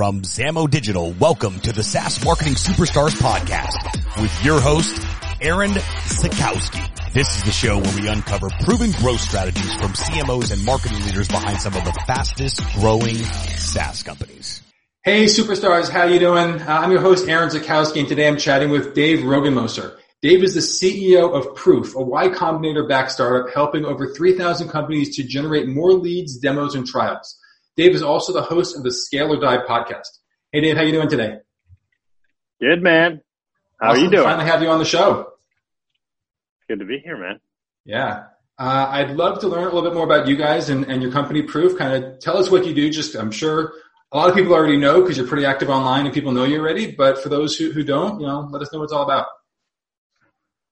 From Zamo Digital, welcome to the SaaS Marketing Superstars podcast with your host, Aaron Zakowski. This is the show where we uncover proven growth strategies from CMOs and marketing leaders behind some of the fastest growing SaaS companies. Hey superstars, how you doing? Uh, I'm your host Aaron Zakowski and today I'm chatting with Dave Rogenmoser. Dave is the CEO of Proof, a Y Combinator backed startup helping over 3,000 companies to generate more leads, demos, and trials. Dave is also the host of the Scale or Die podcast. Hey Dave, how you doing today? Good man. How awesome are you doing? Finally have you on the show. Good to be here, man. Yeah. Uh, I'd love to learn a little bit more about you guys and, and your company Proof. Kind of tell us what you do. Just I'm sure a lot of people already know because you're pretty active online and people know you already. But for those who, who don't, you know, let us know what it's all about.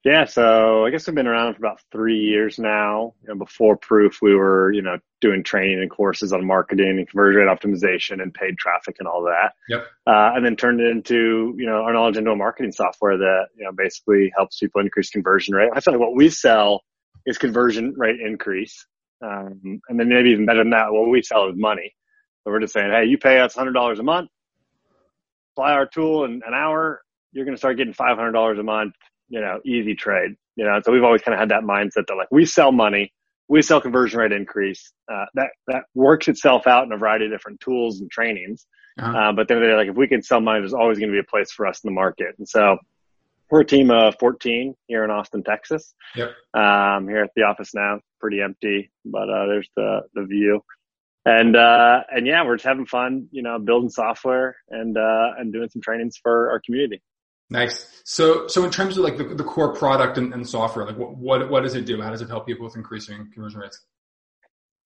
Yeah, so I guess I've been around for about three years now. You know, before Proof, we were, you know, doing training and courses on marketing and conversion rate optimization and paid traffic and all that. Yep. Uh, and then turned it into, you know, our knowledge into a marketing software that, you know, basically helps people increase conversion rate. I feel like what we sell is conversion rate increase. Um, and then maybe even better than that, what we sell is money. So we're just saying, hey, you pay us $100 a month, apply our tool in an hour, you're going to start getting $500 a month, you know, easy trade. You know, so we've always kind of had that mindset that like we sell money, we sell conversion rate increase. Uh, that that works itself out in a variety of different tools and trainings. Uh-huh. Uh, but then they're like, if we can sell money, there's always going to be a place for us in the market. And so we're a team of 14 here in Austin, Texas. Yep. Um, here at the office now, pretty empty, but uh, there's the the view. And uh, and yeah, we're just having fun, you know, building software and uh, and doing some trainings for our community. Nice. So, so in terms of like the, the core product and, and software, like what, what, what does it do? How does it help people with increasing conversion rates?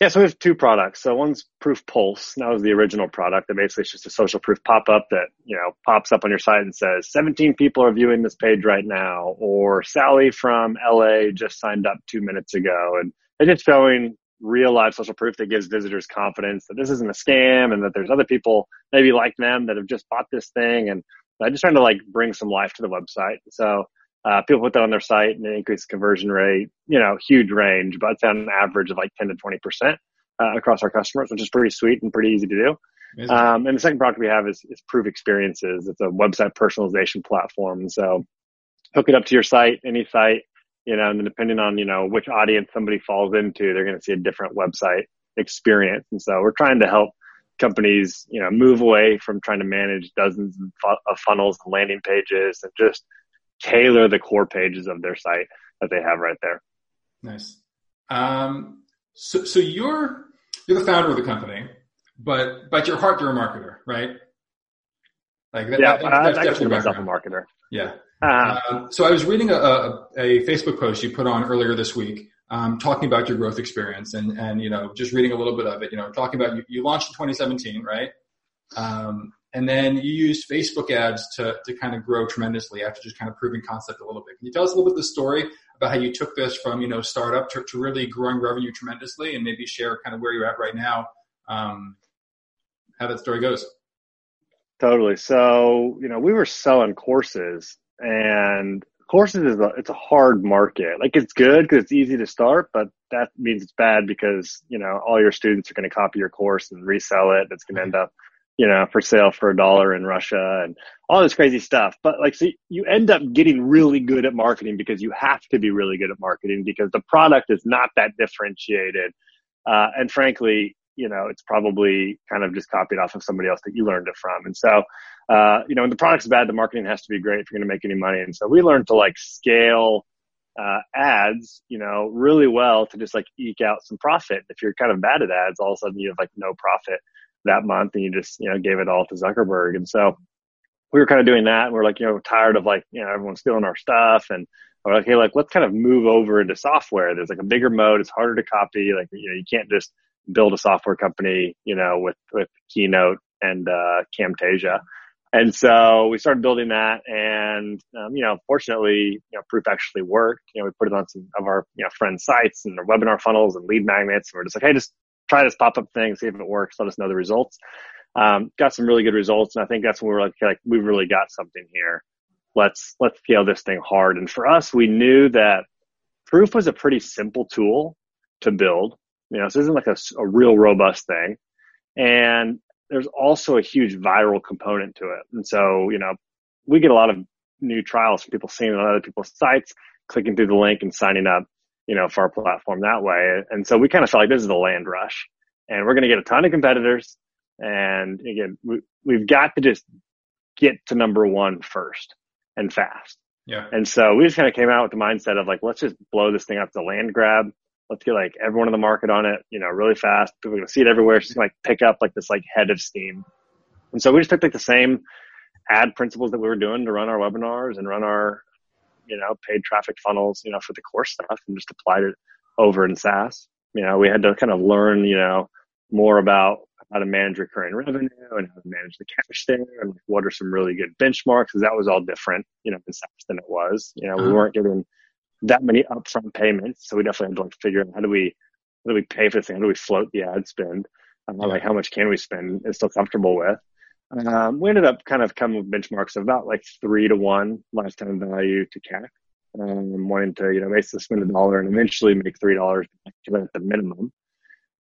Yeah, so we have two products. So one's Proof Pulse. That was the original product. That basically is just a social proof pop up that, you know, pops up on your site and says 17 people are viewing this page right now, or Sally from LA just signed up two minutes ago. And it's showing real live social proof that gives visitors confidence that this isn't a scam and that there's other people maybe like them that have just bought this thing. And I'm just trying to like bring some life to the website. So uh, people put that on their site and it increases conversion rate, you know, huge range, but it's on an average of like 10 to 20% uh, across our customers, which is pretty sweet and pretty easy to do. Um, and the second product we have is, is Proof Experiences. It's a website personalization platform. So hook it up to your site, any site, you know, and then depending on, you know, which audience somebody falls into, they're going to see a different website experience. And so we're trying to help companies, you know, move away from trying to manage dozens of funnels and landing pages and just tailor the core pages of their site that they have right there. Nice. Um, so, so you're you're the founder of the company, but but your heart you're a marketer, right? Like that, yeah, that, that's, I, consider myself a marketer. Yeah. Uh, um, so I was reading a, a, a, Facebook post you put on earlier this week, um, talking about your growth experience and and you know just reading a little bit of it. You know, talking about you, you launched in 2017, right? Um, and then you used Facebook ads to, to kind of grow tremendously after just kind of proving concept a little bit. Can you tell us a little bit of the story about how you took this from, you know, startup to, to really growing revenue tremendously and maybe share kind of where you're at right now, um, how that story goes? Totally. So, you know, we were selling courses and courses is a, it's a hard market. Like it's good because it's easy to start, but that means it's bad because, you know, all your students are going to copy your course and resell it. It's going to end up you know, for sale for a dollar in Russia and all this crazy stuff. But like, so you end up getting really good at marketing because you have to be really good at marketing because the product is not that differentiated. Uh, and frankly, you know, it's probably kind of just copied off of somebody else that you learned it from. And so, uh, you know, when the product's bad, the marketing has to be great if you're going to make any money. And so we learned to like scale, uh, ads, you know, really well to just like eke out some profit. If you're kind of bad at ads, all of a sudden you have like no profit that month and you just, you know, gave it all to Zuckerberg. And so we were kind of doing that and we're like, you know, tired of like, you know, everyone stealing our stuff and we're like, hey, like, let's kind of move over into software. There's like a bigger mode. It's harder to copy. Like, you know, you can't just build a software company, you know, with, with Keynote and, uh, Camtasia. And so we started building that and, um, you know, fortunately, you know, proof actually worked. You know, we put it on some of our, you know, friends sites and webinar funnels and lead magnets. And we're just like, hey, just try this pop up thing, see if it works. Let us know the results. Um, got some really good results, and I think that's when we were like, okay, like we really got something here. Let's let's scale this thing hard. And for us, we knew that Proof was a pretty simple tool to build. You know, this isn't like a, a real robust thing. And there's also a huge viral component to it. And so, you know, we get a lot of new trials from people seeing it on other people's sites, clicking through the link and signing up, you know, for our platform that way. And so we kind of felt like this is a land rush and we're going to get a ton of competitors. And again, we, we've got to just get to number one first and fast. Yeah. And so we just kind of came out with the mindset of like, let's just blow this thing up to land grab. Let's get like everyone in the market on it, you know, really fast. People are going to see it everywhere. She's to like pick up like this like head of steam. And so we just took like the same ad principles that we were doing to run our webinars and run our, you know, paid traffic funnels, you know, for the course stuff and just applied it over in SaaS. You know, we had to kind of learn, you know, more about how to manage recurring revenue and how to manage the cash there and what are some really good benchmarks because that was all different, you know, in SaaS than it was. You know, uh-huh. we weren't getting that many upfront payments. So we definitely had to like figure out how do we, how do we pay for this thing? How do we float the ad spend? Um, yeah. Like how much can we spend and still comfortable with? Um, we ended up kind of coming with benchmarks of about like three to one lifetime value to CAC. Um, wanting to, you know, basically spend a dollar and eventually make three dollars at the minimum.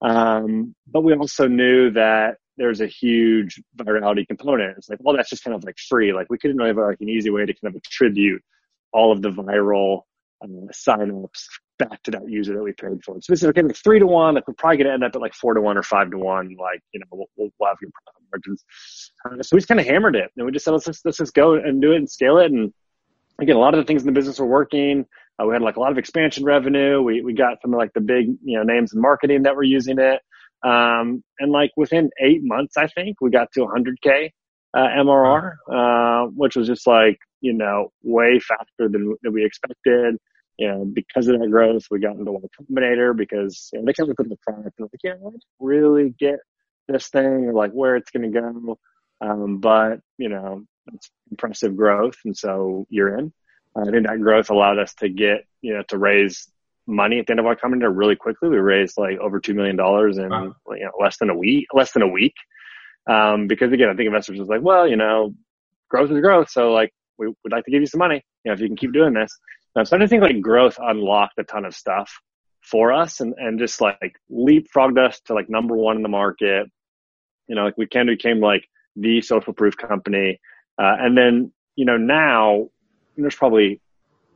Um, but we also knew that there's a huge virality component. It's like, well, that's just kind of like free. Like we couldn't really have like an easy way to kind of attribute all of the viral uh, signups back to that user that we paid for. So this is okay, like three to one. Like we're probably going to end up at like four to one or five to one. Like you know, we'll, we'll, have good profit margins. Uh, so we just kind of hammered it, and we just said let's just, let's just go and do it and scale it. And again, a lot of the things in the business were working. Uh, we had like a lot of expansion revenue. We we got some of like the big you know names in marketing that were using it. Um, and like within eight months, I think we got to 100k uh, MRR, uh, which was just like you know way faster than, than we expected. You know, because of that growth, we got into Y Combinator because you know, they kind of put the product and like, yeah, I don't really get this thing or like where it's going to go. Um, but you know, it's impressive growth, and so you're in. I think that growth allowed us to get, you know, to raise money at the end of Y Combinator really quickly. We raised like over $2 million in, wow. you know, less than a week, less than a week. Um, because again, I think investors was like, well, you know, growth is growth. So like, we would like to give you some money, you know, if you can keep doing this. Um, so I just think like growth unlocked a ton of stuff for us and, and just like leapfrogged us to like number one in the market. You know, like we kind of became like the social proof company. Uh, and then, you know, now there's probably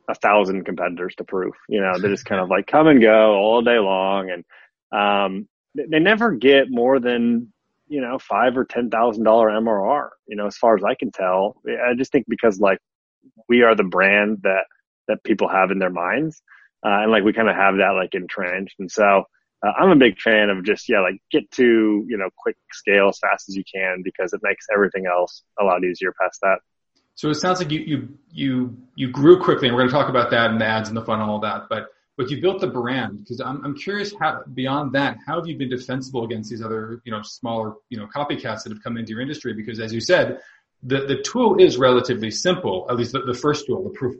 a thousand competitors to proof. You know, they just kind of like come and go all day long, and um, they never get more than you know five or ten thousand dollar MRR. You know, as far as I can tell, I just think because like we are the brand that that people have in their minds, uh, and like we kind of have that like entrenched, and so. Uh, I'm a big fan of just yeah, like get to you know quick scale as fast as you can because it makes everything else a lot easier past that. So it sounds like you you you you grew quickly, and we're going to talk about that and the ads and the funnel and all that. But but you built the brand because I'm I'm curious how beyond that, how have you been defensible against these other you know smaller you know copycats that have come into your industry? Because as you said, the the tool is relatively simple. At least the, the first tool, the Proof.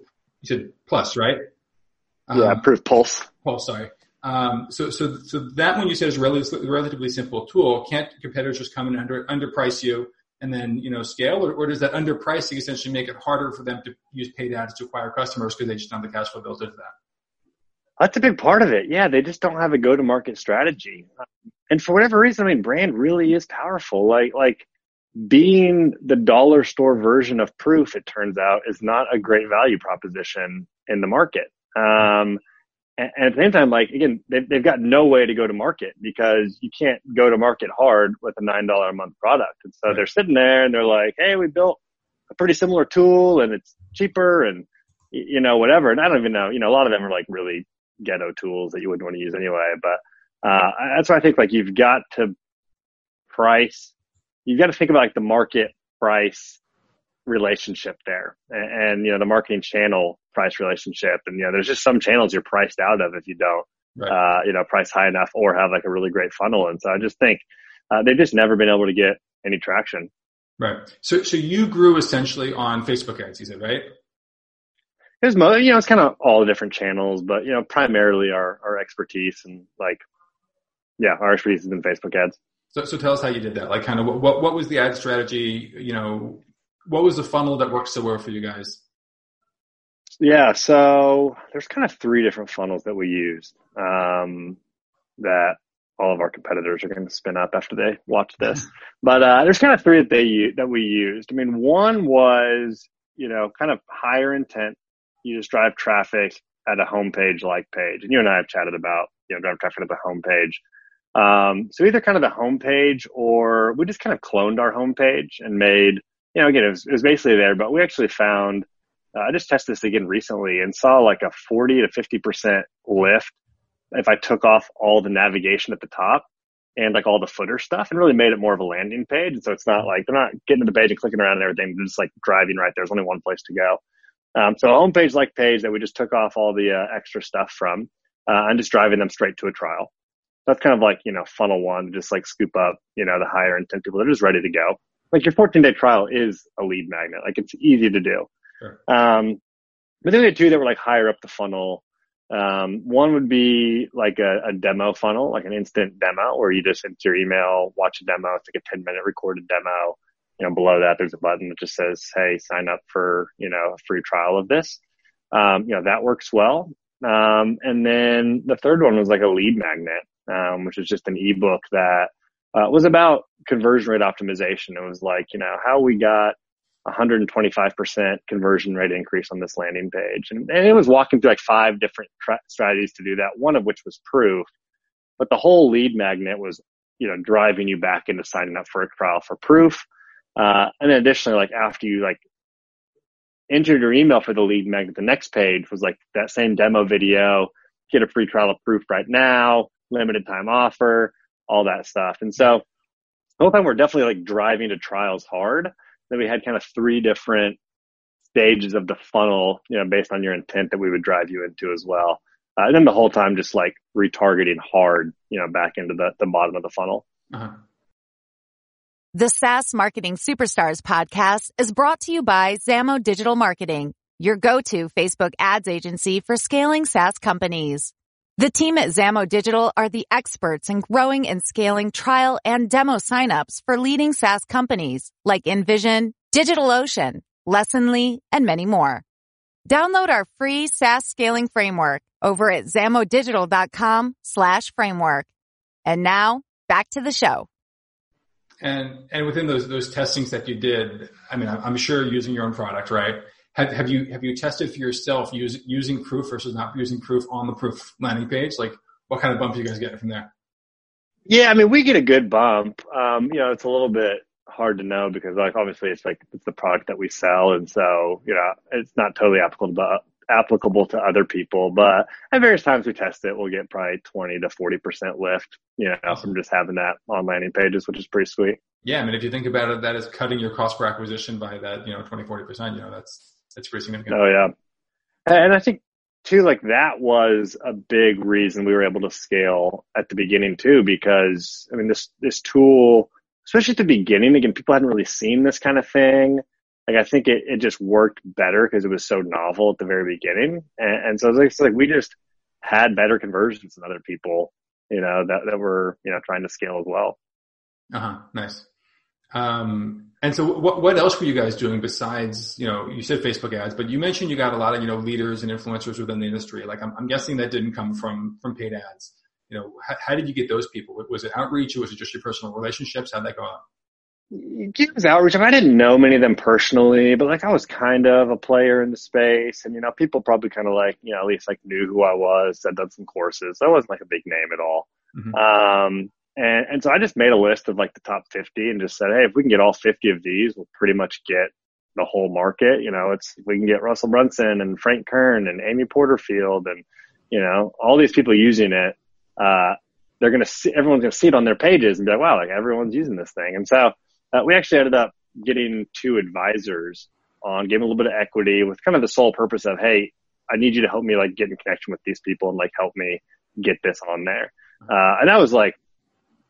Said Plus, right? Yeah, um, Proof Pulse. Pulse, sorry. Um, so, so, so that one you said is a relatively, relatively simple tool. Can't competitors just come and under, underprice you and then you know scale, or, or does that underpricing essentially make it harder for them to use paid ads to acquire customers because they just don't have the cash flow built into that? That's a big part of it. Yeah, they just don't have a go-to-market strategy, and for whatever reason, I mean, brand really is powerful. Like like being the dollar store version of proof, it turns out, is not a great value proposition in the market. Um, and, at the same time, like again, they've, they've got no way to go to market because you can't go to market hard with a nine dollar a month product. And so right. they're sitting there and they're like, "Hey, we built a pretty similar tool and it's cheaper and you know whatever." And I don't even know. You know, a lot of them are like really ghetto tools that you wouldn't want to use anyway. But uh, that's why I think like you've got to price. You've got to think about like the market price relationship there. And, and, you know the marketing channel price relationship and you know there's just some channels you're priced out of if you don't right. uh, you know price high enough or have like a really great funnel. And so i just think uh, they've just never been able to get any traction. Right. So so you grew essentially on facebook ads you said right? It was you know it's kind of all the different channels but you know primarily our our expertise and like yeah our expertise is in facebook ads so, so tell us how you did that like kind of what what was the ad strategy you know what was the funnel that worked so well for you guys? Yeah, so there's kind of three different funnels that we used um, that all of our competitors are going to spin up after they watch this. but uh, there's kind of three that they that we used. I mean, one was you know kind of higher intent. You just drive traffic at a homepage like page, and you and I have chatted about you know drive traffic at the homepage. Um, so either kind of the homepage or we just kind of cloned our homepage and made you know again it was, it was basically there, but we actually found. Uh, I just tested this again recently and saw like a 40 to 50 percent lift if I took off all the navigation at the top and like all the footer stuff and really made it more of a landing page. And so it's not like they're not getting to the page and clicking around and everything. They're just like driving right there. There's only one place to go. Um, so a homepage like page that we just took off all the uh, extra stuff from uh, and just driving them straight to a trial. That's kind of like, you know, funnel one, just like scoop up, you know, the higher intent people that are just ready to go. Like your 14 day trial is a lead magnet. Like it's easy to do. Sure. Um, but then we had two that were like higher up the funnel um, one would be like a, a, demo funnel, like an instant demo where you just enter your email, watch a demo. It's like a 10 minute recorded demo. You know, below that, there's a button that just says, Hey, sign up for, you know, a free trial of this. Um, you know, that works well. Um, and then the third one was like a lead magnet, um, which is just an ebook that uh, was about conversion rate optimization. It was like, you know, how we got 125% conversion rate increase on this landing page. And, and it was walking through like five different tra- strategies to do that, one of which was proof. But the whole lead magnet was, you know, driving you back into signing up for a trial for proof. Uh, and then additionally, like after you like entered your email for the lead magnet, the next page was like that same demo video, get a free trial of proof right now, limited time offer, all that stuff. And so the whole time we're definitely like driving to trials hard. Then we had kind of three different stages of the funnel, you know, based on your intent that we would drive you into as well. Uh, and then the whole time just like retargeting hard, you know, back into the, the bottom of the funnel. Uh-huh. The SaaS Marketing Superstars podcast is brought to you by Zamo Digital Marketing, your go-to Facebook ads agency for scaling SaaS companies. The team at Zamo Digital are the experts in growing and scaling trial and demo signups for leading SaaS companies like InVision, DigitalOcean, Lessonly, and many more. Download our free SaaS scaling framework over at zamodigital.com slash framework. And now back to the show. And, and within those, those testings that you did, I mean, I'm sure using your own product, right? Have, have you have you tested for yourself use, using proof versus not using proof on the proof landing page? Like, what kind of bump are you guys getting from there? Yeah, I mean, we get a good bump. Um, you know, it's a little bit hard to know because, like, obviously, it's like it's the product that we sell, and so you know, it's not totally applicable to applicable to other people. But at various times we test it, we'll get probably twenty to forty percent lift, you know, from just having that on landing pages, which is pretty sweet. Yeah, I mean, if you think about it, that is cutting your cost per acquisition by that, you know, 20, 40 percent. You know, that's it's pretty significant. Oh yeah, and I think too, like that was a big reason we were able to scale at the beginning too, because I mean this this tool, especially at the beginning, again, people hadn't really seen this kind of thing. Like I think it, it just worked better because it was so novel at the very beginning, and, and so it's like we just had better conversions than other people, you know, that that were you know trying to scale as well. Uh huh. Nice. Um, and so what, what else were you guys doing besides, you know, you said Facebook ads, but you mentioned you got a lot of, you know, leaders and influencers within the industry. Like I'm, I'm guessing that didn't come from, from paid ads. You know, how, how, did you get those people? Was it outreach or was it just your personal relationships? How'd that go on? It was outreach. I, mean, I didn't know many of them personally, but like I was kind of a player in the space and, you know, people probably kind of like, you know, at least like knew who I was, had done some courses. I wasn't like a big name at all. Mm-hmm. Um, and, and so I just made a list of like the top 50 and just said, Hey, if we can get all 50 of these, we'll pretty much get the whole market. You know, it's, we can get Russell Brunson and Frank Kern and Amy Porterfield and, you know, all these people using it. Uh, they're going to see, everyone's going to see it on their pages and be like, wow, like everyone's using this thing. And so uh, we actually ended up getting two advisors on, gave them a little bit of equity with kind of the sole purpose of, Hey, I need you to help me like get in connection with these people and like help me get this on there. Uh, and that was like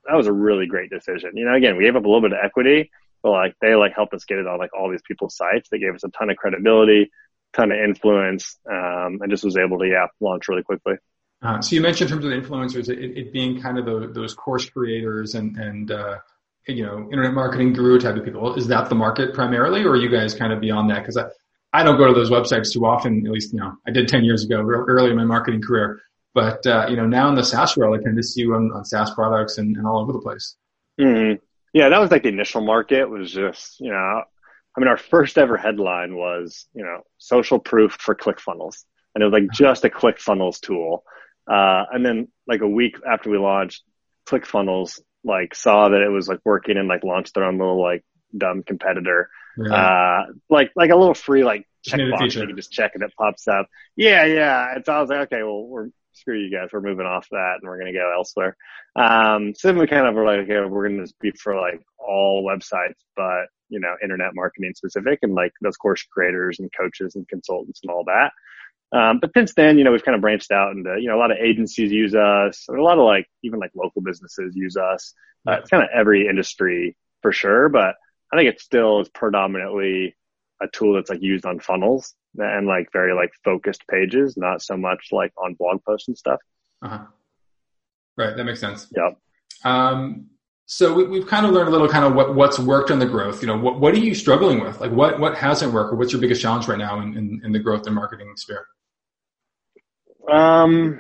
that was a really great decision. You know, again, we gave up a little bit of equity, but like they like helped us get it on like all these people's sites. They gave us a ton of credibility, ton of influence, um, and just was able to yeah launch really quickly. Uh, so you mentioned in terms of the influencers, it, it being kind of the, those course creators and and uh, you know internet marketing guru type of people. Is that the market primarily, or are you guys kind of beyond that? Because I I don't go to those websites too often. At least you know I did ten years ago, early in my marketing career But, uh, you know, now in the SaaS world, I tend to see you on, on SaaS products and, and all over the place. Mm-hmm. Yeah, that was like the initial market was just, you know, I mean, our first ever headline was, you know, social proof for ClickFunnels. And it was like just a ClickFunnels tool. Uh, and then like a week after we launched, ClickFunnels like saw that it was like working and like launched their own little like dumb competitor. Yeah. Uh, like, like a little free like checkbox you can just check and it pops up. Yeah, yeah. And so I was like, okay, well, we're screw you guys, we're moving off that and we're going to go elsewhere. Um, so then we kind of were like, okay, we're going to be for like all websites, but you know, internet marketing specific and like those course creators and coaches and consultants and all that. Um, but since then, you know, we've kind of branched out into, you know, a lot of agencies use us, a lot of like, even like local businesses use us. Uh, it's kind of every industry for sure, but I think it still is predominantly a tool that's like used on funnels and like very like focused pages, not so much like on blog posts and stuff. Uh-huh. Right. That makes sense. Yeah. Um, so we, have kind of learned a little kind of what, what's worked on the growth. You know, what, what are you struggling with? Like what, what hasn't worked or what's your biggest challenge right now in, in, in the growth and marketing sphere? Um,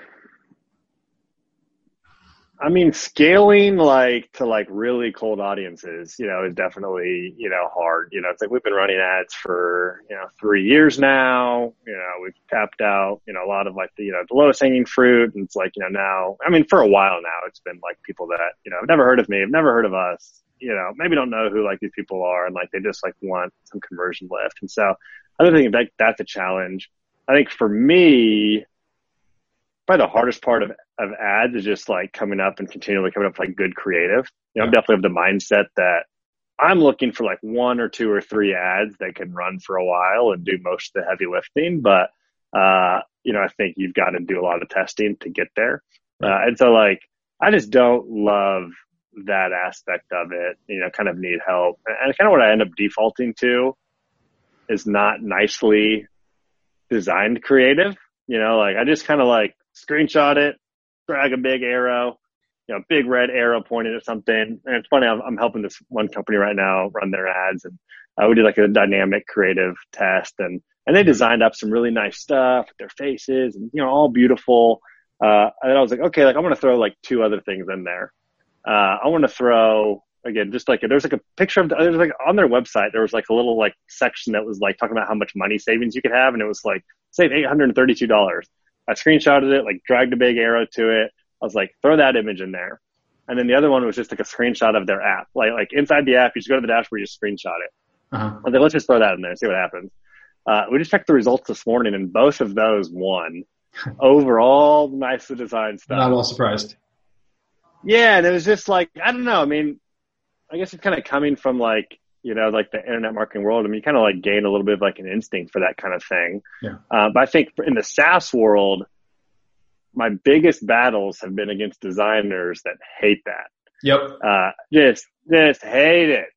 I mean, scaling like to like really cold audiences, you know, is definitely, you know, hard. You know, it's like we've been running ads for, you know, three years now. You know, we've tapped out, you know, a lot of like the, you know, the lowest hanging fruit. And it's like, you know, now, I mean, for a while now, it's been like people that, you know, have never heard of me, have never heard of us, you know, maybe don't know who like these people are and like they just like want some conversion lift. And so I don't think that that's a challenge. I think for me, probably the hardest part of, of ads is just like coming up and continually coming up with like good creative. You know, I'm definitely of the mindset that I'm looking for like one or two or three ads that can run for a while and do most of the heavy lifting. But, uh, you know, I think you've got to do a lot of testing to get there. Uh, and so like, I just don't love that aspect of it, you know, kind of need help. And kind of what I end up defaulting to is not nicely designed creative. You know, like I just kind of like screenshot it, drag a big arrow, you know, big red arrow pointed at something. And it's funny, I'm, I'm helping this one company right now run their ads, and uh, we did like a dynamic creative test, and and they designed up some really nice stuff with their faces, and you know, all beautiful. Uh, and I was like, okay, like I'm gonna throw like two other things in there. Uh, I want to throw again, just like there's like a picture of there's like on their website there was like a little like section that was like talking about how much money savings you could have, and it was like save eight hundred and thirty two dollars. I screenshotted it, like dragged a big arrow to it. I was like, throw that image in there. And then the other one was just like a screenshot of their app. Like, like inside the app, you just go to the dashboard, you just screenshot it. Uh-huh. And then let's just throw that in there and see what happens. Uh, we just checked the results this morning and both of those won. Overall, nicely designed stuff. Not all surprised. Yeah. And it was just like, I don't know. I mean, I guess it's kind of coming from like, you know, like the internet marketing world. I mean, you kind of like gain a little bit of like an instinct for that kind of thing. Yeah. Uh, but I think in the SaaS world, my biggest battles have been against designers that hate that. Yep. Uh, just, just hate it.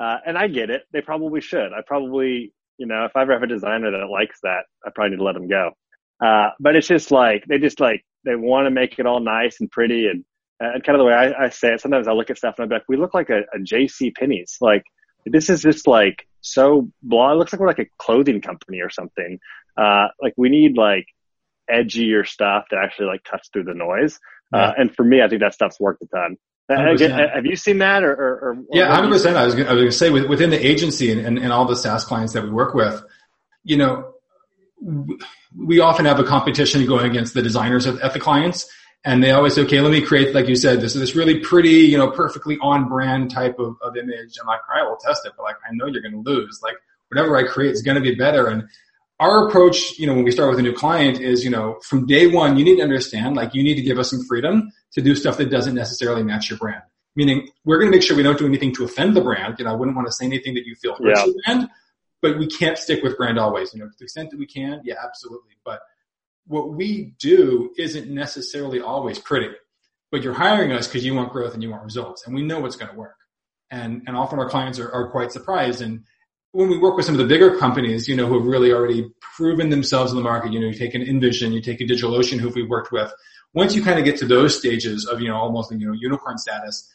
Uh, and I get it. They probably should. I probably, you know, if I ever have a designer that likes that, I probably need to let them go. Uh, but it's just like, they just like, they want to make it all nice and pretty and, and kind of the way I, I say it. Sometimes I look at stuff and I'm like, we look like a, a JC Penney's. Like, this is just like so blah. It looks like we're like a clothing company or something. Uh, like we need like edgier stuff that actually like cuts through the noise. Uh, yeah. Uh, and for me, I think that stuff's worked a ton. have you seen that or, or, or yeah, hundred percent. I was going to say within the agency and, and, and all the SaaS clients that we work with, you know, we often have a competition going against the designers at the clients and they always say, okay, let me create, like you said, this is this really pretty, you know, perfectly on brand type of, of image. I'm like, all right, we'll test it, but like, I know you're going to lose. Like, whatever I create is going to be better. And our approach, you know, when we start with a new client is, you know, from day one, you need to understand, like, you need to give us some freedom to do stuff that doesn't necessarily match your brand. Meaning, we're going to make sure we don't do anything to offend the brand. You know, I wouldn't want to say anything that you feel hurts yeah. the brand, but we can't stick with brand always. You know, to the extent that we can, yeah, absolutely. But what we do isn't necessarily always pretty, but you're hiring us because you want growth and you want results, and we know what's going to work. And and often our clients are, are quite surprised. And when we work with some of the bigger companies, you know, who have really already proven themselves in the market, you know, you take an InVision, you take a DigitalOcean, who we've worked with. Once you kind of get to those stages of, you know, almost, you know, unicorn status,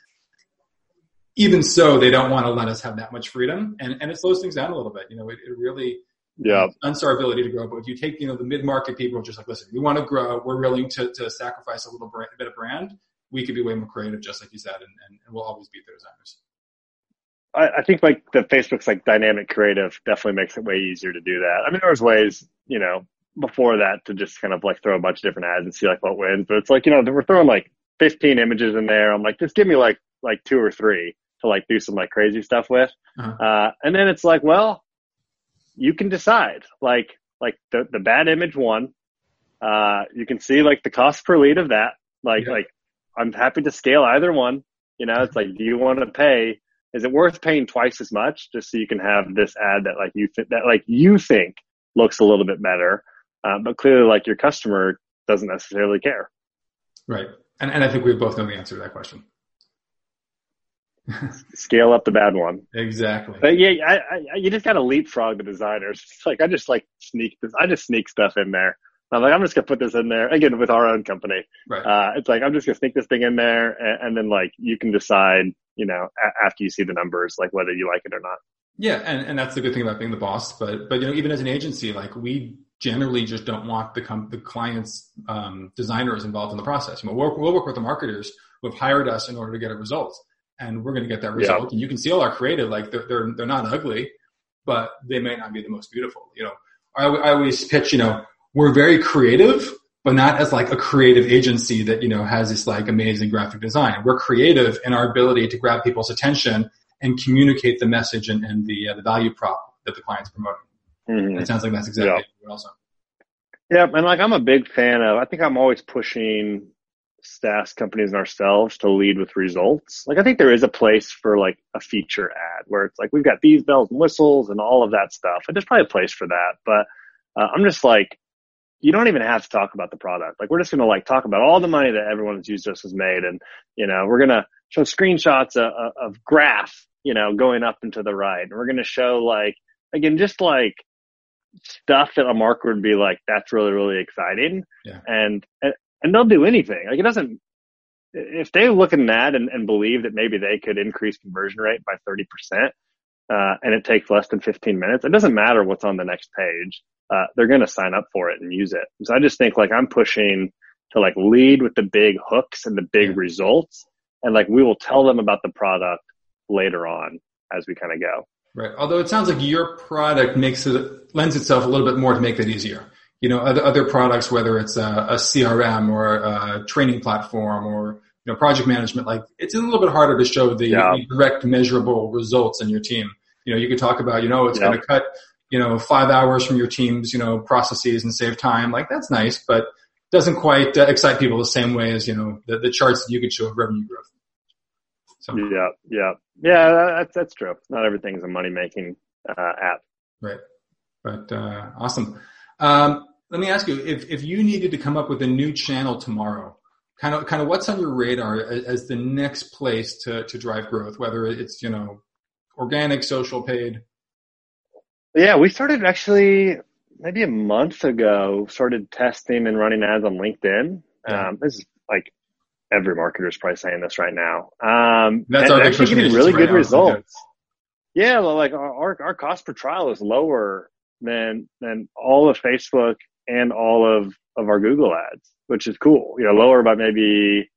even so, they don't want to let us have that much freedom, and and it slows things down a little bit. You know, it, it really Yeah. Stunts our ability to grow. But if you take, you know, the mid-market people are just like, listen, we want to grow. We're willing to, to sacrifice a little brand, a bit of brand. We could be way more creative, just like you said, and, and, and we'll always beat the designers. I, I think like the Facebook's like dynamic creative definitely makes it way easier to do that. I mean, there was ways, you know, before that to just kind of like throw a bunch of different ads and see like what wins. But it's like, you know, we're throwing like 15 images in there. I'm like, just give me like, like two or three to like do some like crazy stuff with. Uh-huh. Uh, and then it's like, well, you can decide like, like the, the bad image one, uh, you can see like the cost per lead of that. Like, yeah. like I'm happy to scale either one. You know, it's like, do you want to pay? Is it worth paying twice as much just so you can have this ad that like you th- that like you think looks a little bit better, uh, but clearly like your customer doesn't necessarily care. Right, and and I think we both know the answer to that question. Scale up the bad one. Exactly. But yeah, I, I, you just got to leapfrog the designers. It's like I just like sneak this. I just sneak stuff in there. I'm like, I'm just gonna put this in there again with our own company. Right. Uh, it's like I'm just gonna sneak this thing in there, and, and then like you can decide, you know, a- after you see the numbers, like whether you like it or not. Yeah, and, and that's the good thing about being the boss. But but you know, even as an agency, like we generally just don't want the com- the clients um, designers involved in the process. You know, we'll, we'll work with the marketers who have hired us in order to get a result, and we're going to get that result. Yeah. And you can see all our creative, like they're, they're they're not ugly, but they may not be the most beautiful. You know, I, I always pitch, you know we're very creative, but not as like a creative agency that, you know, has this like amazing graphic design. We're creative in our ability to grab people's attention and communicate the message and, and the, uh, the value prop that the client's promoting. Mm-hmm. It sounds like that's exactly yeah. also. Yeah. And like, I'm a big fan of, I think I'm always pushing SaaS companies and ourselves to lead with results. Like I think there is a place for like a feature ad where it's like we've got these bells and whistles and all of that stuff. And there's probably a place for that. But uh, I'm just like you don't even have to talk about the product. Like we're just going to like talk about all the money that everyone that's used us has made. And, you know, we're going to show screenshots of, of graph, you know, going up and to the right. And we're going to show like, again, just like stuff that a marketer would be like, that's really, really exciting. Yeah. And, and, and they'll do anything. Like it doesn't, if they look in that and, and believe that maybe they could increase conversion rate by 30%, uh, and it takes less than 15 minutes, it doesn't matter what's on the next page uh, they're going to sign up for it and use it. So I just think like I'm pushing to like lead with the big hooks and the big yeah. results. And like we will tell them about the product later on as we kind of go. Right. Although it sounds like your product makes it, lends itself a little bit more to make that easier. You know, other, other products, whether it's a, a CRM or a training platform or, you know, project management, like it's a little bit harder to show the, yeah. direct measurable results in your team. You know, you can talk about, you know, it's yeah. going to cut you know, five hours from your team's, you know, processes and save time. Like that's nice, but doesn't quite uh, excite people the same way as, you know, the, the charts that you could show of revenue growth. So. Yeah, yeah, yeah. That's that's true. Not everything is a money making uh, app. Right, but uh, awesome. Um, let me ask you if if you needed to come up with a new channel tomorrow, kind of kind of what's on your radar as, as the next place to to drive growth, whether it's you know organic, social, paid. Yeah, we started actually maybe a month ago, started testing and running ads on LinkedIn. Yeah. Um, this is like every marketer is probably saying this right now. Um, That's our actually getting really right good results. Yeah, well, like our, our cost per trial is lower than than all of Facebook and all of of our Google ads, which is cool. You know, lower by maybe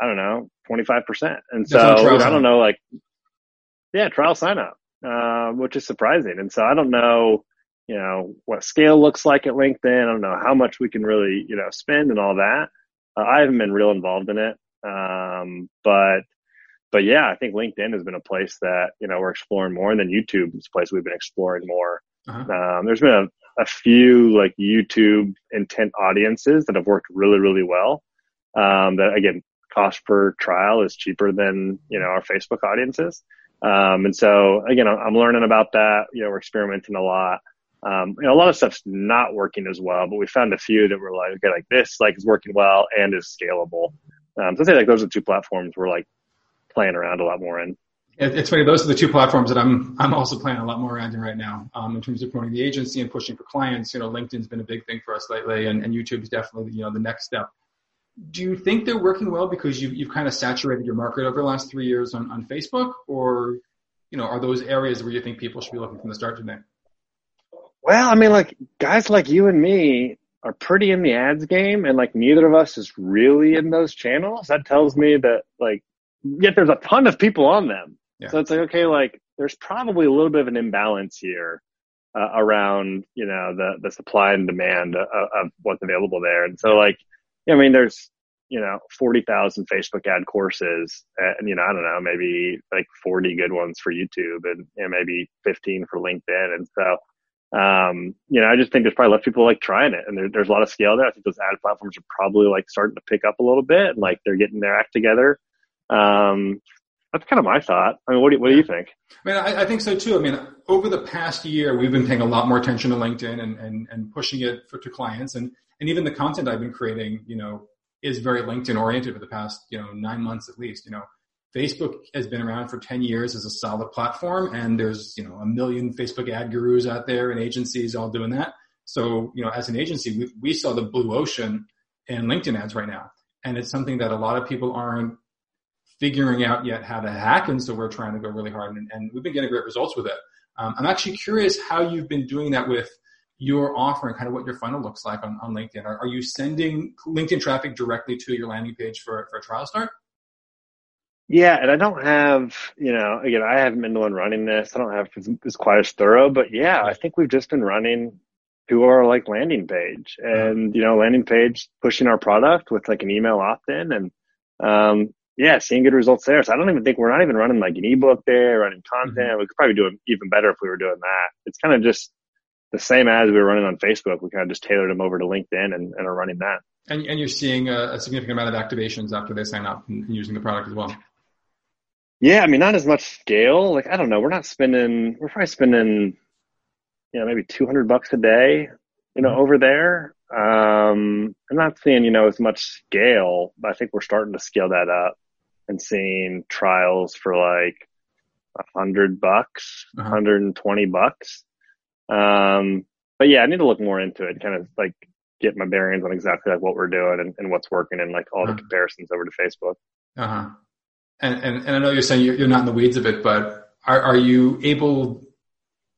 I don't know twenty five percent. And so I don't know, like yeah, trial sign up. Um, which is surprising. And so I don't know, you know, what scale looks like at LinkedIn. I don't know how much we can really, you know, spend and all that. Uh, I haven't been real involved in it. Um, but, but yeah, I think LinkedIn has been a place that, you know, we're exploring more and then YouTube is a place we've been exploring more. Uh-huh. Um, there's been a, a few like YouTube intent audiences that have worked really, really well. Um, that again, cost per trial is cheaper than, you know, our Facebook audiences. Um, and so again, I'm learning about that. You know, we're experimenting a lot. Um, you know, a lot of stuff's not working as well, but we found a few that were like, okay, like this, like is working well and is scalable. Um, so I'd say like those are two platforms we're like playing around a lot more in. It's funny. Those are the two platforms that I'm I'm also playing a lot more around in right now. Um, in terms of promoting the agency and pushing for clients, you know, LinkedIn's been a big thing for us lately, and, and YouTube is definitely you know the next step do you think they're working well because you've, you've kind of saturated your market over the last three years on, on Facebook or, you know, are those areas where you think people should be looking from the start today? Well, I mean, like guys like you and me are pretty in the ads game, and like neither of us is really in those channels. That tells me that like, yet there's a ton of people on them. Yeah. So it's like, okay, like there's probably a little bit of an imbalance here uh, around, you know, the, the supply and demand of, of what's available there. And so like, I mean, there's, you know, 40,000 Facebook ad courses and, you know, I don't know, maybe like 40 good ones for YouTube and know, maybe 15 for LinkedIn. And so, um, you know, I just think there's probably less people like trying it and there, there's a lot of scale there. I think those ad platforms are probably like starting to pick up a little bit and like they're getting their act together. Um, that's kind of my thought. I mean, what do you, what do you think? I mean, I, I, think so too. I mean, over the past year, we've been paying a lot more attention to LinkedIn and, and, and pushing it for, to clients. And, and even the content I've been creating, you know, is very LinkedIn oriented for the past, you know, nine months at least. You know, Facebook has been around for 10 years as a solid platform and there's, you know, a million Facebook ad gurus out there and agencies all doing that. So, you know, as an agency, we, we saw the blue ocean in LinkedIn ads right now. And it's something that a lot of people aren't figuring out yet how to hack. And so we're trying to go really hard and, and we've been getting great results with it. Um, I'm actually curious how you've been doing that with your offering, kind of what your funnel looks like on, on LinkedIn. Are, are you sending LinkedIn traffic directly to your landing page for, for a trial start? Yeah, and I don't have, you know, again, I haven't been the one running this. I don't have it's quite as thorough, but yeah, I think we've just been running to our like landing page and, you know, landing page pushing our product with like an email opt in and, um, yeah, seeing good results there. So I don't even think we're not even running like an ebook there, running content. Mm-hmm. We could probably do it even better if we were doing that. It's kind of just the same as we were running on Facebook. We kind of just tailored them over to LinkedIn and, and are running that. And, and you're seeing a, a, significant amount of activations after they sign up and using the product as well. Yeah, I mean, not as much scale. Like, I don't know. We're not spending, we're probably spending, you know, maybe 200 bucks a day, you know, mm-hmm. over there. Um, I'm not seeing, you know, as much scale, but I think we're starting to scale that up and seeing trials for like a hundred bucks, uh-huh. 120 bucks. Um, but yeah, I need to look more into it, kind of like get my bearings on exactly like what we're doing and, and what's working and like all uh-huh. the comparisons over to Facebook. Uh huh. And, and, and I know you're saying you're, you're not in the weeds of it, but are, are you able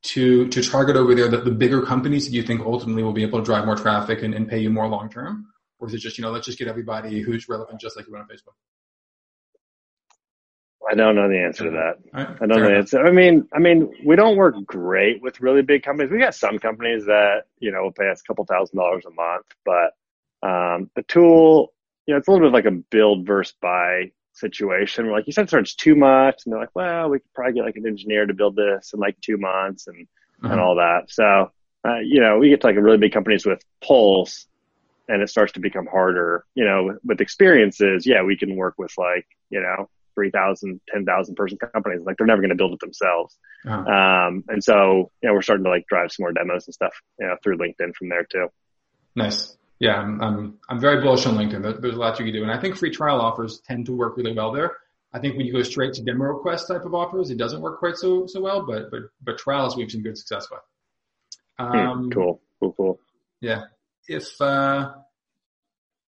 to, to target over there the, the bigger companies that you think ultimately will be able to drive more traffic and, and pay you more long term? Or is it just, you know, let's just get everybody who's relevant just like you run on Facebook? I don't know the answer to that. Right. I don't Fair know the answer. I mean, I mean, we don't work great with really big companies. We got some companies that you know will pay us a couple thousand dollars a month, but um, the tool, you know, it's a little bit like a build versus buy situation. Where like you said, charge too much, and they're like, well, we could probably get like an engineer to build this in like two months and and uh-huh. all that. So, uh, you know, we get to like really big companies with Pulse, and it starts to become harder. You know, with experiences, yeah, we can work with like you know 3,000, 10,000 person companies. Like they're never going to build it themselves. Uh-huh. Um, and so, you know, we're starting to like drive some more demos and stuff, you know, through LinkedIn from there too. Nice. Yeah. I'm, I'm, I'm very bullish on LinkedIn. There's a lot you can do. And I think free trial offers tend to work really well there. I think when you go straight to demo request type of offers, it doesn't work quite so, so well, but, but, but trials we've seen good success with. Hmm, um, cool. Cool. Cool. Yeah. If, uh,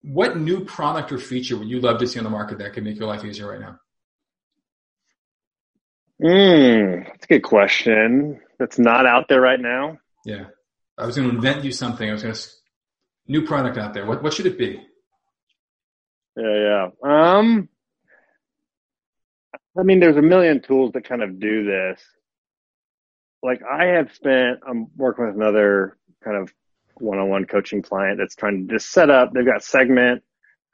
what new product or feature would you love to see on the market that could make your life easier right now? Mm, that's a good question. That's not out there right now. Yeah. I was going to invent you something. I was going to, new product out there. What, what should it be? Yeah, yeah. Um, I mean, there's a million tools that kind of do this. Like I have spent, I'm working with another kind of one-on-one coaching client that's trying to just set up, they've got segment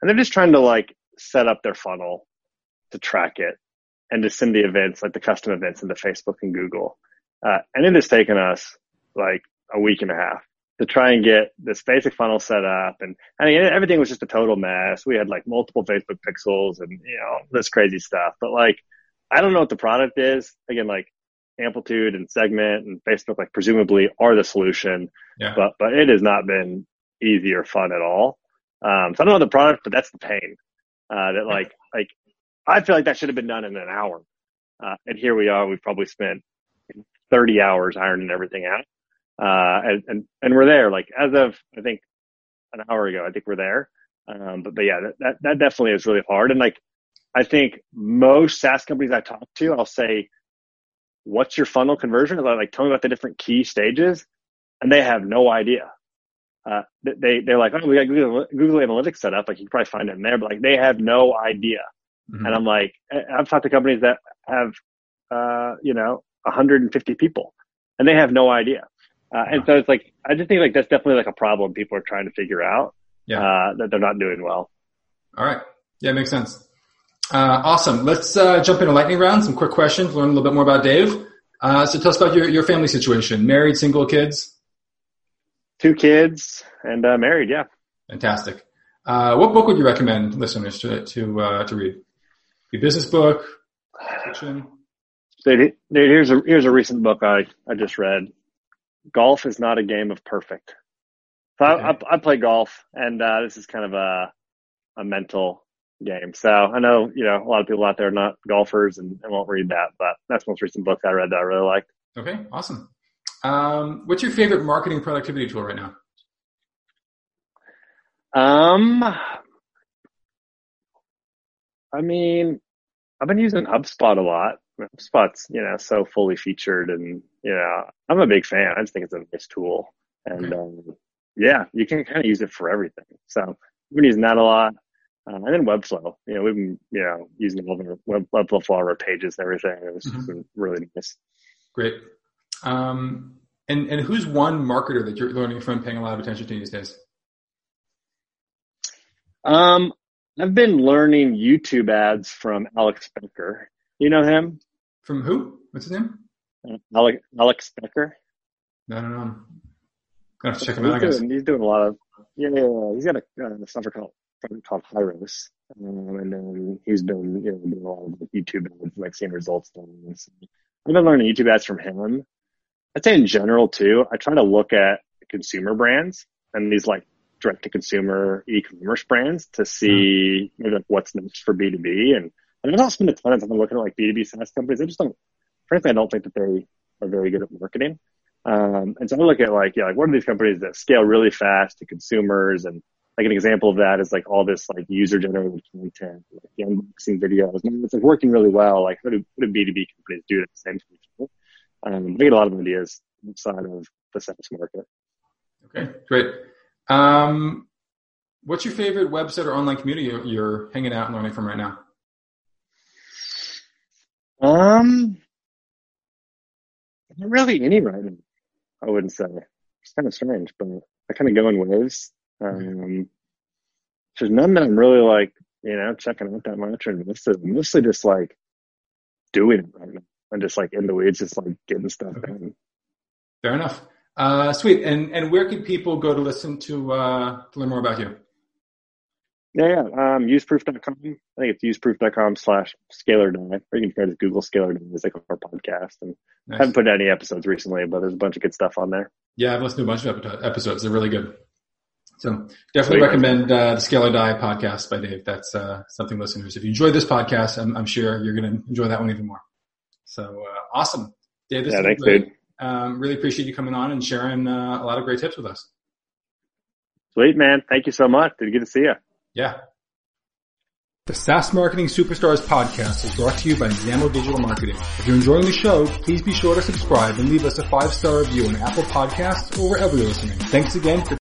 and they're just trying to like set up their funnel to track it and to send the events, like the custom events into Facebook and Google. Uh, and it has taken us like a week and a half to try and get this basic funnel set up. And I mean, everything was just a total mess. We had like multiple Facebook pixels and, you know, this crazy stuff. But like, I don't know what the product is. Again, like amplitude and segment and Facebook, like presumably are the solution, yeah. but, but it has not been easy or fun at all. Um, so I don't know the product, but that's the pain. Uh, that like, like I feel like that should have been done in an hour. Uh, and here we are. We've probably spent 30 hours ironing everything out. Uh, and, and, and we're there. Like as of, I think an hour ago, I think we're there. Um, but, but yeah, that, that, that definitely is really hard. And like, I think most SaaS companies I talk to, I'll say, what's your funnel conversion? Like, tell me about the different key stages. and they have no idea. Uh, they, they're like, oh, we got Google, Google Analytics set up. Like you can probably find it in there, but like they have no idea. Mm-hmm. And I'm like, I've talked to companies that have, uh, you know, 150 people and they have no idea. Uh, and so it's like, I just think like that's definitely like a problem people are trying to figure out, yeah. uh, that they're not doing well. All right. Yeah, makes sense. Uh, awesome. Let's, uh, jump into lightning round, some quick questions, learn a little bit more about Dave. Uh, so tell us about your, your family situation. Married, single, kids? Two kids and, uh, married. Yeah. Fantastic. what book would you recommend listeners to, to, to read? Your business book, fiction? Dude, here's a here's a recent book I I just read. Golf is not a game of perfect. So okay. I, I, I play golf, and uh, this is kind of a a mental game. So I know you know a lot of people out there are not golfers and, and won't read that, but that's the most recent book I read that I really liked. Okay, awesome. Um, what's your favorite marketing productivity tool right now? Um, I mean, I've been using HubSpot a lot. HubSpot's, you know, so fully featured and, you know, I'm a big fan. I just think it's a nice tool. And, um, yeah, you can kind of use it for everything. So I've been using that a lot. Uh, and then Webflow, you know, we've been, you know, using Web, Webflow for all our pages and everything. It was mm-hmm. really nice. Great. Um, and, and who's one marketer that you're learning from paying a lot of attention to these days? Um, I've been learning YouTube ads from Alex Becker. You know him? From who? What's his name? Uh, Alex, Alex Becker. No, no, no. Gotta check him out. Doing, I guess he's doing a lot of yeah, yeah. yeah. He's got a, uh, a software called called Hyros, um, and then he's been you know doing a lot of YouTube ads, like seeing results. Things. I've been learning YouTube ads from him. I'd say in general too. I try to look at consumer brands and these like direct to consumer e-commerce brands to see maybe like what's next for B2B. And, and I don't spend a ton of time looking at like B2B SaaS companies. I just don't, frankly, I don't think that they are very good at marketing. Um, and so I look at like, yeah, like what are these companies that scale really fast to consumers? And like an example of that is like all this like user generated content, like the unboxing videos. And it's like working really well. Like what do, what do B2B companies do at the same time? Um, I get a lot of ideas outside of the SaaS market. Okay, great. Um, what's your favorite website or online community you're hanging out and learning from right now? Um, not really any. I wouldn't say. It's kind of strange, but I kind of go in waves. Um, there's none that I'm really like, you know, checking out that much or mostly, mostly just like doing it right now and just like in the weeds, just like getting stuff okay. done. Fair enough. Uh, sweet. And and where can people go to listen to uh, to learn more about you? Yeah, yeah. Um, useproof.com. I think it's useproof.com slash Scale or Die. Or you can try to Google Scale or Die as like our podcast. And nice. I haven't put any episodes recently, but there's a bunch of good stuff on there. Yeah, I've listened to a bunch of episodes. They're really good. So definitely Sweet. recommend uh, the Scale or Die podcast by Dave. That's uh, something listeners. If you enjoyed this podcast, I'm, I'm sure you're going to enjoy that one even more. So uh, awesome, Dave. This yeah, thanks, great. dude. Um, really appreciate you coming on and sharing uh, a lot of great tips with us. Sweet, man. Thank you so much. Did good to see you. Yeah. The SaaS Marketing Superstars podcast is brought to you by Zamo Digital Marketing. If you're enjoying the show, please be sure to subscribe and leave us a five-star review on Apple Podcasts or wherever you're listening. Thanks again for